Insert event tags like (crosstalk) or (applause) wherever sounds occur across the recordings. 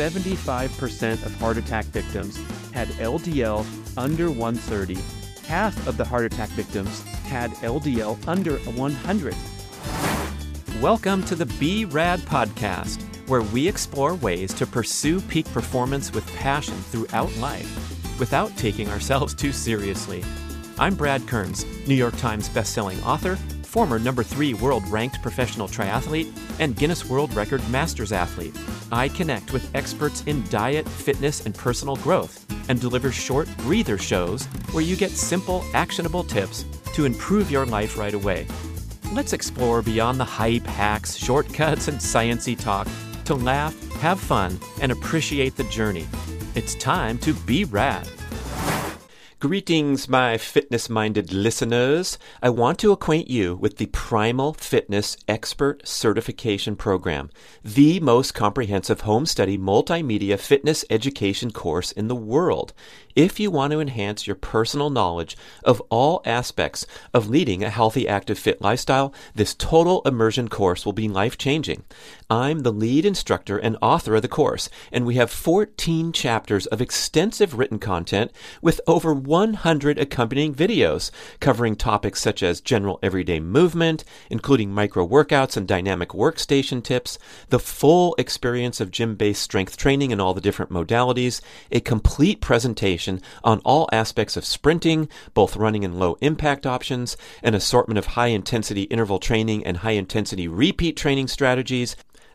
75% of heart attack victims had LDL under 130. Half of the heart attack victims had LDL under 100. Welcome to the B-Rad podcast, where we explore ways to pursue peak performance with passion throughout life without taking ourselves too seriously. I'm Brad Kearns, New York Times bestselling author, former number three world ranked professional triathlete, and Guinness World Record Masters athlete. I connect with experts in diet, fitness, and personal growth and deliver short breather shows where you get simple, actionable tips to improve your life right away. Let's explore beyond the hype, hacks, shortcuts, and sciency talk to laugh, have fun, and appreciate the journey. It's time to be rad. Greetings, my fitness minded listeners. I want to acquaint you with the Primal Fitness Expert Certification Program, the most comprehensive home study multimedia fitness education course in the world. If you want to enhance your personal knowledge of all aspects of leading a healthy, active, fit lifestyle, this total immersion course will be life changing. I'm the lead instructor and author of the course, and we have 14 chapters of extensive written content with over 100 accompanying videos covering topics such as general everyday movement, including micro workouts and dynamic workstation tips, the full experience of gym based strength training and all the different modalities, a complete presentation on all aspects of sprinting, both running and low impact options, an assortment of high intensity interval training and high intensity repeat training strategies,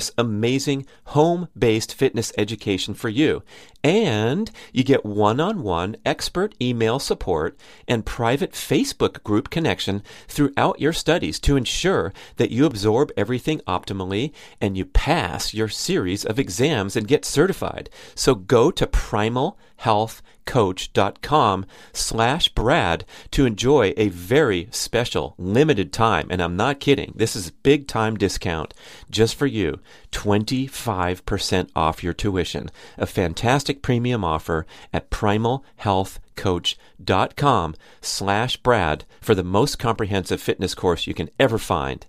this amazing home based fitness education for you. And you get one on one expert email support and private Facebook group connection throughout your studies to ensure that you absorb everything optimally and you pass your series of exams and get certified. So go to Primal Health coach.com slash Brad to enjoy a very special limited time. And I'm not kidding. This is big time discount just for you. 25% off your tuition. A fantastic premium offer at primalhealthcoach.com slash Brad for the most comprehensive fitness course you can ever find.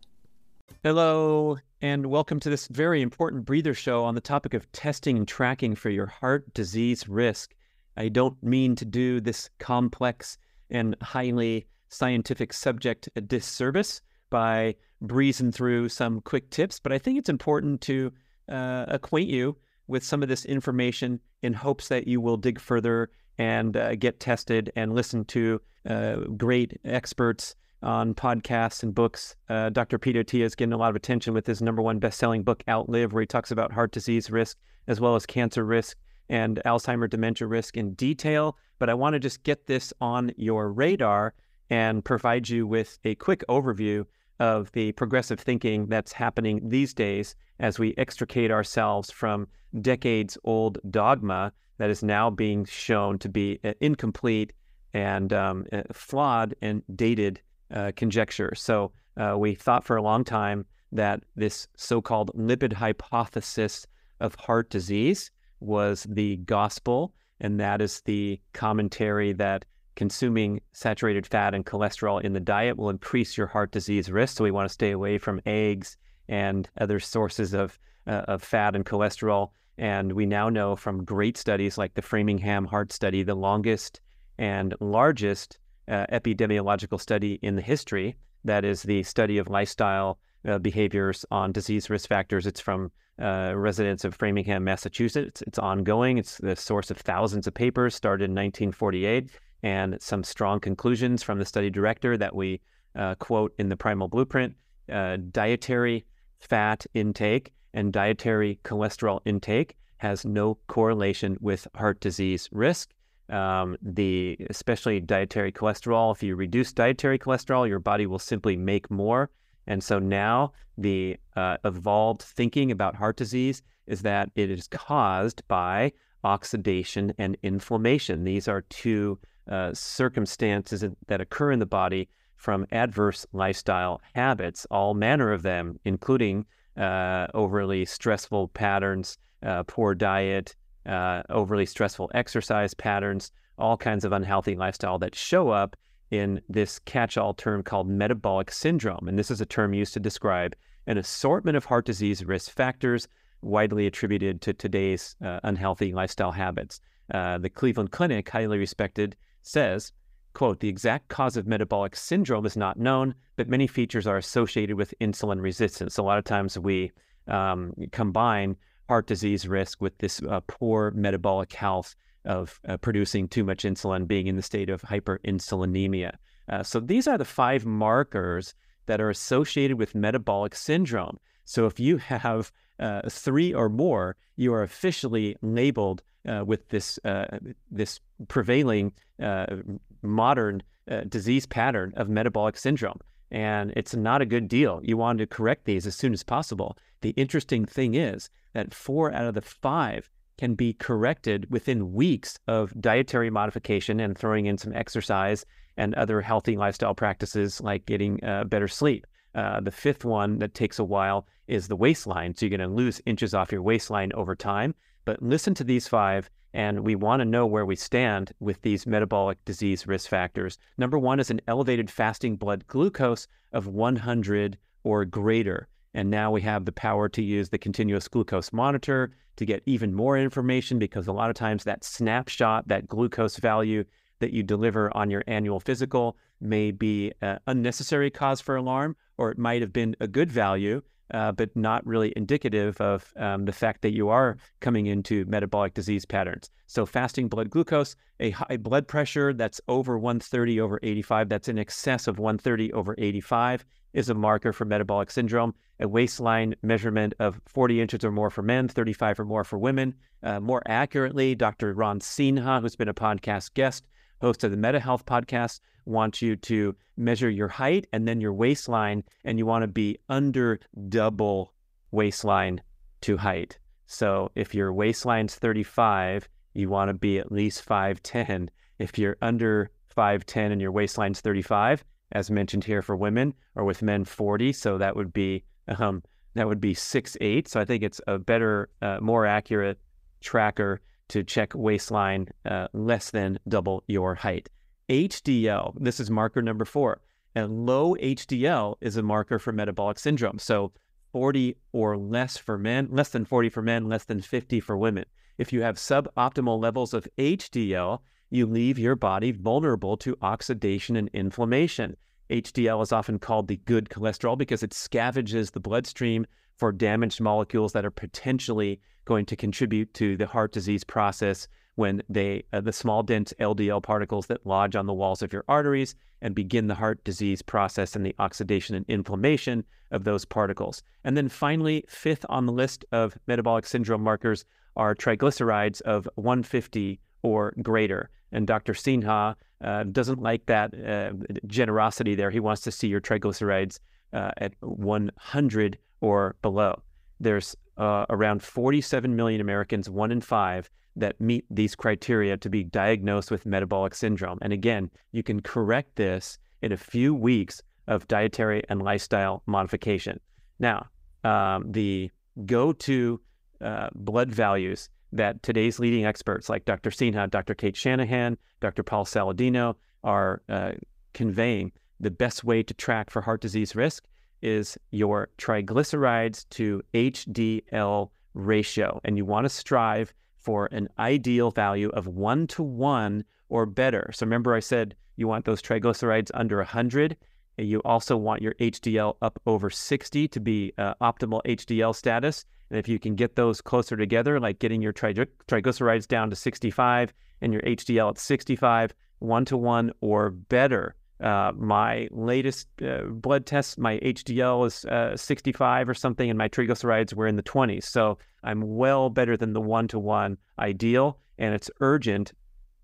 Hello, and welcome to this very important breather show on the topic of testing and tracking for your heart disease risk. I don't mean to do this complex and highly scientific subject a disservice by breezing through some quick tips, but I think it's important to uh, acquaint you with some of this information in hopes that you will dig further and uh, get tested and listen to uh, great experts on podcasts and books. Uh, Dr. Peter Attia is getting a lot of attention with his number one best-selling book, Outlive, where he talks about heart disease risk as well as cancer risk and Alzheimer dementia risk in detail, but I want to just get this on your radar and provide you with a quick overview of the progressive thinking that's happening these days as we extricate ourselves from decades old dogma that is now being shown to be uh, incomplete and um, uh, flawed and dated uh, conjecture. So uh, we thought for a long time that this so called lipid hypothesis of heart disease was the gospel, and that is the commentary that consuming saturated fat and cholesterol in the diet will increase your heart disease risk. So we want to stay away from eggs and other sources of, uh, of fat and cholesterol. And we now know from great studies like the Framingham Heart Study, the longest and largest uh, epidemiological study in the history, that is the study of lifestyle uh, behaviors on disease risk factors. It's from uh, residents of Framingham, Massachusetts. It's ongoing. It's the source of thousands of papers, started in 1948, and some strong conclusions from the study director that we uh, quote in the Primal Blueprint. Uh, dietary fat intake and dietary cholesterol intake has no correlation with heart disease risk. Um, the especially dietary cholesterol. If you reduce dietary cholesterol, your body will simply make more and so now the uh, evolved thinking about heart disease is that it is caused by oxidation and inflammation. These are two uh, circumstances that occur in the body from adverse lifestyle habits, all manner of them, including uh, overly stressful patterns, uh, poor diet, uh, overly stressful exercise patterns, all kinds of unhealthy lifestyle that show up in this catch all term called metabolic syndrome. And this is a term used to describe an assortment of heart disease risk factors widely attributed to today's uh, unhealthy lifestyle habits. Uh, the Cleveland Clinic, highly respected, says, quote, the exact cause of metabolic syndrome is not known, but many features are associated with insulin resistance. A lot of times we um, combine heart disease risk with this uh, poor metabolic health of uh, producing too much insulin, being in the state of hyperinsulinemia. Uh, so these are the five markers that are associated with metabolic syndrome. So if you (laughs) have uh, three or more, you are officially labeled uh, with this uh, this prevailing uh, modern disease pattern of metabolic syndrome. And it's not a good deal. You want to correct these as soon as possible. The interesting thing is that four out of the five can be corrected within weeks of dietary modification and throwing in some exercise and other healthy lifestyle practices like getting uh, better sleep. Uh, the fifth one that takes a while is the waistline. So you're going to lose inches off your waistline over time. But listen to these five, and we want to know where we stand with these metabolic disease risk factors. Number one is an elevated fasting blood glucose of 100 or greater. And now we have the power to use the continuous glucose monitor to get even more information because a lot of times that snapshot, that glucose value that you deliver on your annual physical may be an unnecessary cause for alarm, or it might have been a good value, uh, but not really indicative of um, the fact that you are coming into metabolic disease patterns. So, fasting blood glucose, a high blood pressure that's over 130 over 85, that's in excess of 130 over 85, is a marker for metabolic syndrome. A waistline measurement of 40 inches or more for men, 35 or more for women. Uh, more accurately, Dr. Ron Sinha, who's been a podcast guest, host of the Meta Health podcast, wants you to measure your height and then your waistline, and you want to be under double waistline to height. So if your waistline's 35, you want to be at least 5'10. If you're under 5'10 and your waistline's 35, as mentioned here for women, or with men 40, so that would be um, that would be 6'8. So I think it's a better, uh, more accurate tracker to check waistline uh, less than double your height. HDL, this is marker number four. And low HDL is a marker for metabolic syndrome. So 40 or less for men, less than 40 for men, less than 50 for women. If you have suboptimal levels of HDL, you leave your body vulnerable to oxidation and inflammation. HDL is often called the good cholesterol because it scavenges the bloodstream for damaged molecules that are potentially going to contribute to the heart disease process when they uh, the small dense LDL particles that lodge on the walls of your arteries and begin the heart disease process and the oxidation and inflammation of those particles. And then finally, fifth on the list of metabolic syndrome markers are triglycerides of 150 or greater. And Dr. Sinha uh, doesn't like that uh, generosity there. He wants to see your triglycerides uh, at 100 or below. There's uh, around 47 million Americans, one in five, that meet these criteria to be diagnosed with metabolic syndrome. And again, you can correct this in a few weeks of dietary and lifestyle modification. Now, um, the go to uh, blood values that today's leading experts like Dr. Sinha, Dr. Cate Shanahan, Dr. Paul Saladino are uh, conveying the best way to track for heart disease risk is your triglycerides to HDL ratio. And you want to strive for an ideal value of one to one or better. So remember, I said you want those triglycerides under 100. And You also want your HDL up over 60 to be uh, optimal HDL status. And if you can get those closer together, like getting your tri- triglycerides down to 65 and your HDL at 65, one to one or better. Uh, my latest uh, blood test, my HDL is uh, 65 or something, and my triglycerides were in the 20s. So I'm well better than the one to one ideal, and it's urgent,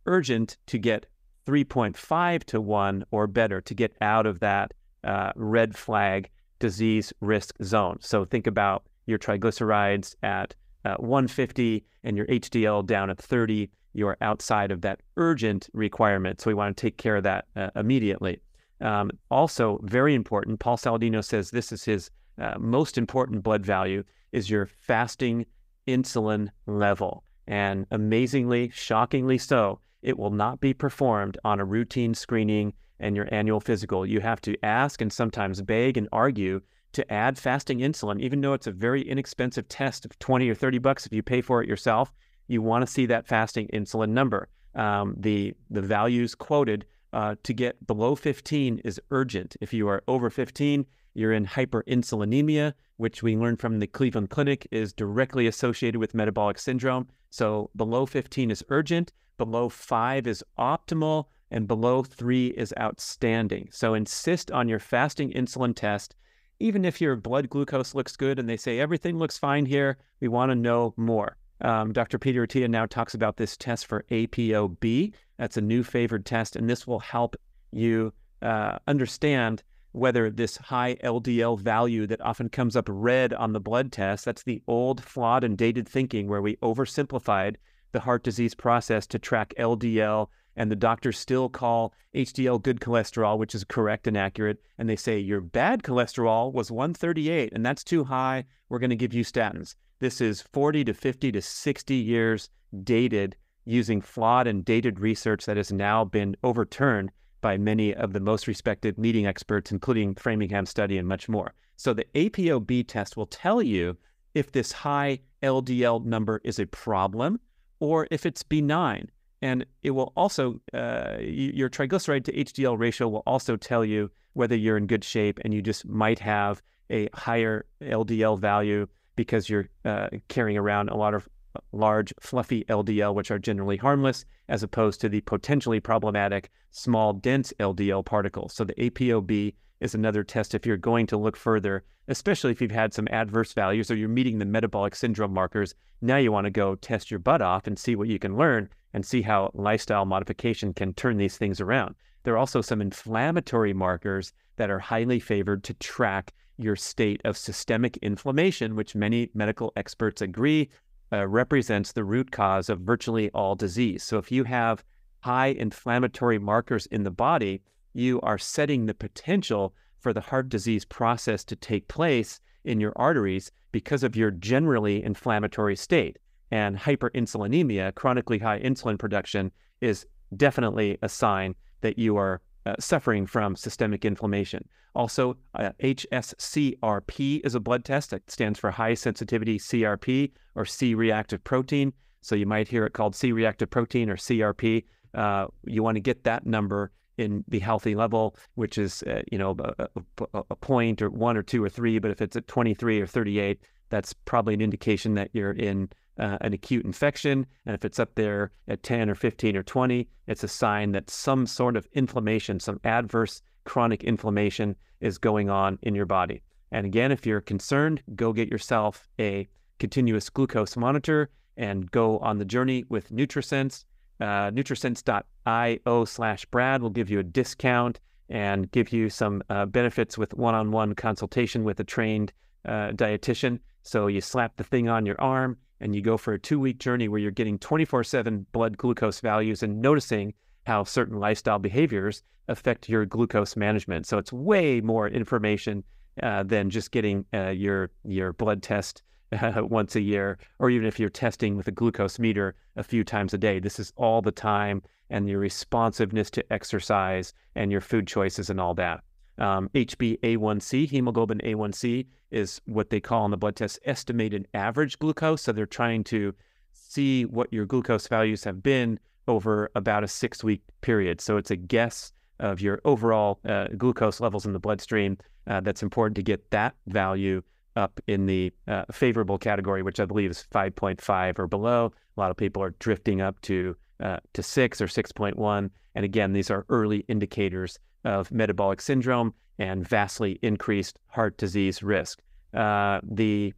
urgent to get 3.5 to 1 or better to get out of that uh, red flag disease risk zone. So think about your triglycerides at uh, 150 and your HDL down at 30, you are outside of that urgent requirement. So we want to take care of that uh, immediately. Um, also, very important, Paul Saladino says this is his uh, most important blood value is your fasting insulin level. And amazingly, shockingly so, it will not be performed on a routine screening and your annual physical. You have to ask and sometimes beg and argue to add fasting insulin, even though it's a very inexpensive test of 20 or 30 bucks if you pay for it yourself. You want to see that fasting insulin number. Um, the, the values quoted uh, to get below 15 is urgent. If you are over 15, you're in hyperinsulinemia, which we learned from the Cleveland Clinic is directly associated with metabolic syndrome. So below 15 is urgent, below 5 is optimal, and below 3 is outstanding. So insist on your fasting insulin test. Even if your blood glucose looks good and they say everything looks fine here, we want to know more. Um, Dr. Peter Attia now talks about this test for APOB. That's a new favored test, and this will help you uh, understand whether this high LDL value that often comes up red on the blood test, that's the old, flawed, and dated thinking where we oversimplified the heart disease process to track LDL, and the doctors still call HDL good cholesterol, which is correct and accurate. And they say your bad cholesterol was 138, and that's too high. We're going to give you statins. This is 40 to 50 to 60 years dated using flawed and dated research that has now been overturned by many of the most respected leading experts, including Framingham study and much more. So the APOB test will tell you if this high LDL number is a problem or if it's benign. And it will also, uh, your triglyceride to HDL ratio will also tell you whether you're in good shape and you just might have a higher LDL value because you're uh, carrying around a lot of large, fluffy LDL, which are generally harmless, as opposed to the potentially problematic small, dense LDL particles. So the APOB is another test if you're going to look further, especially if you've had some adverse values or you're meeting the metabolic syndrome markers. Now you want to go test your butt off and see what you can learn and see how lifestyle modification can turn these things around. There are also some inflammatory markers that are highly favored to track your state of systemic inflammation, which many medical experts agree uh, represents the root cause of virtually all disease. So if you have high inflammatory markers in the body, you are setting the potential for the heart disease process to take place in your arteries because of your generally inflammatory state. And hyperinsulinemia, chronically high insulin production, is definitely a sign that you are uh, suffering from systemic inflammation. Also, uh, HSCRP is a blood test that stands for high sensitivity CRP or C reactive protein. So you might hear it called C reactive protein or CRP. Uh, you want to get that number in the healthy level, which is uh, you know a, a, a point or one or two or three. But if it's at 23 or 38, that's probably an indication that you're in uh, an acute infection. And if it's up there at 10 or 15 or 20, it's a sign that some sort of inflammation, some adverse chronic inflammation is going on in your body. And again, if you're concerned, go get yourself a continuous glucose monitor and go on the journey with NutriSense. Uh, NutriSense.io slash Brad will give you a discount and give you some uh, benefits with one on one consultation with a trained uh, dietitian. So you slap the thing on your arm and you go for a two week journey where you're getting 24 7 blood glucose values and noticing how certain lifestyle behaviors affect your glucose management. So it's way more information uh, than just getting uh, your your blood test uh, (laughs) once a year, or even if you're testing with a glucose meter a few times a day. This is all the time, and your responsiveness to exercise and your food choices and all that. Um, HbA1c, hemoglobin A1c, is what they call on the blood test estimated average glucose. So they're trying to see what your glucose values have been over about a six week period. So it's a guess of your overall uh, glucose levels in the bloodstream. Uh, that's important to get that value up in the uh, favorable category, which I believe is 5.5 or below. A lot of people are drifting up to uh, to six or 6.1. And again, these are early indicators of metabolic syndrome and vastly increased heart disease risk. Uh, the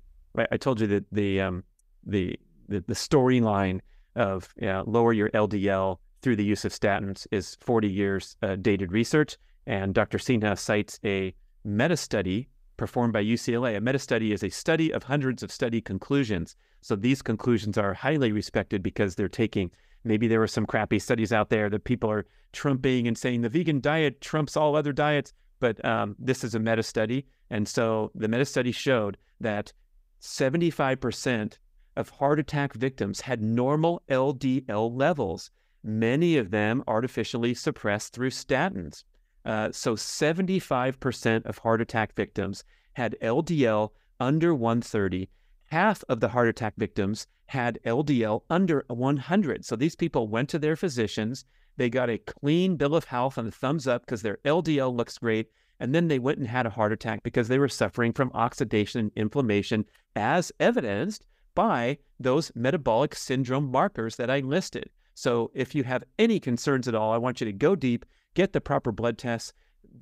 I told you that the um, the the, the storyline of you know, lower your LDL through the use of statins is 40 years uh, dated research, and Dr. Sinha cites a meta study performed by UCLA. A meta study is a study of hundreds of study conclusions. So these conclusions are highly respected because they're taking maybe there were some crappy studies out there that people are trumping and saying the vegan diet trumps all other diets. But um, this is a meta study. And so the meta study showed that 75% of heart attack victims had normal LDL levels, many of them artificially suppressed through statins. Uh, so 75% of heart attack victims had LDL under 130. Half of the heart attack victims had LDL under 100. So these people went to their physicians. They got a clean bill of health and a thumbs up because their LDL looks great. And then they went and had a heart attack because they were suffering from oxidation and inflammation, as evidenced by those metabolic syndrome markers that I listed. So if you have any concerns at all, I want you to go deep, get the proper blood tests,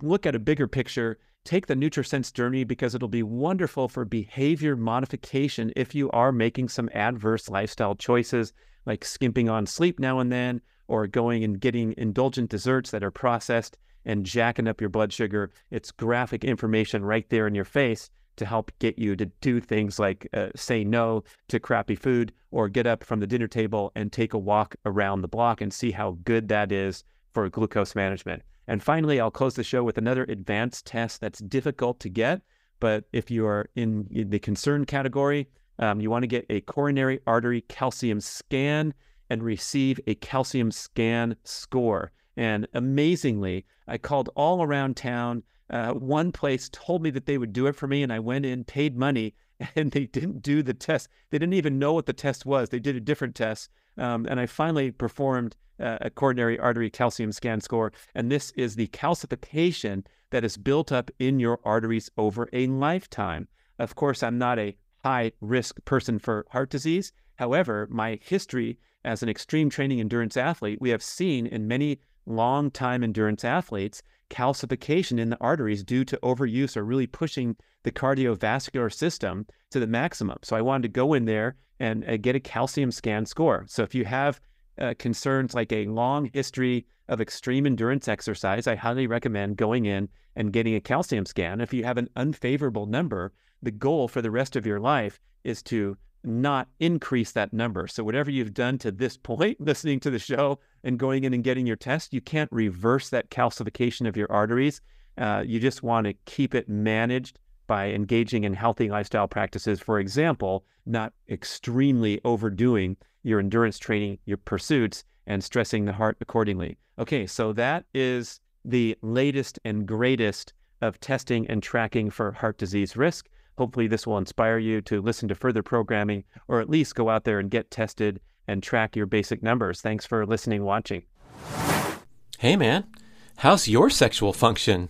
look at a bigger picture, take the NutriSense journey because it'll be wonderful for behavior modification if you are making some adverse lifestyle choices like skimping on sleep now and then or going and getting indulgent desserts that are processed and jacking up your blood sugar. It's graphic information right there in your face to help get you to do things like uh, say no to crappy food or get up from the dinner table and take a walk around the block and see how good that is for glucose management. And finally, I'll close the show with another advanced test that's difficult to get. But if you are in the concern category, um, you want to get a coronary artery calcium scan and receive a calcium scan score. And amazingly, I called all around town. Uh, one place told me that they would do it for me, and I went in, paid money, (laughs) and they didn't do the test. They didn't even know what the test was. They did a different test. Um, and I finally performed uh, a coronary artery calcium scan score. And this is the calcification that is built up in your arteries over a lifetime. Of course, I'm not a high risk person for heart disease. However, my history as an extreme training endurance athlete, we have seen in many long time endurance athletes calcification in the arteries due to overuse or really pushing the cardiovascular system to the maximum. So I wanted to go in there and uh, get a calcium scan score. So if you have uh, concerns like a long history of extreme endurance exercise, I highly recommend going in and getting a calcium scan. If you have an unfavorable number, the goal for the rest of your life is to not increase that number. So, whatever you've done to this point, (laughs) listening to the show and going in and getting your test, you can't reverse that calcification of your arteries. Uh, you just want to keep it managed by engaging in healthy lifestyle practices. For example, not extremely overdoing your endurance training, your pursuits, and stressing the heart accordingly. Okay, so that is the latest and greatest of testing and tracking for heart disease risk. Hopefully, this will inspire you to listen to further programming or at least go out there and get tested and track your basic numbers. Thanks for listening, watching. Hey, man, how's your sexual function?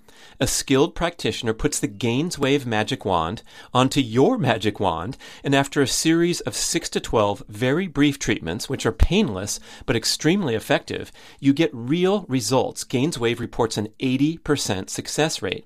a skilled practitioner puts the GainsWave magic wand onto your magic wand, and after a series of 6 to 12 very brief treatments, which are painless but extremely effective, you get real results. GainsWave reports an 80% success rate.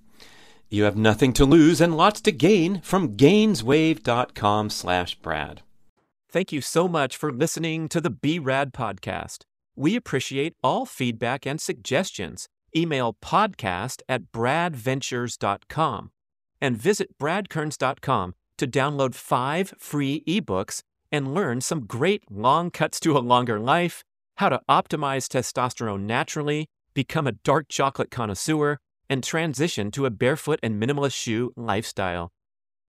You have nothing to lose and lots to gain from gainswave.com slash Brad. Thank you so much for listening to the B-Rad podcast. We appreciate all feedback and suggestions. Email podcast at bradventures.com and visit bradkearns.com to download five free ebooks and learn some great long cuts to a longer life, how to optimize testosterone naturally, become a dark chocolate connoisseur, and transition to a barefoot and minimalist shoe lifestyle.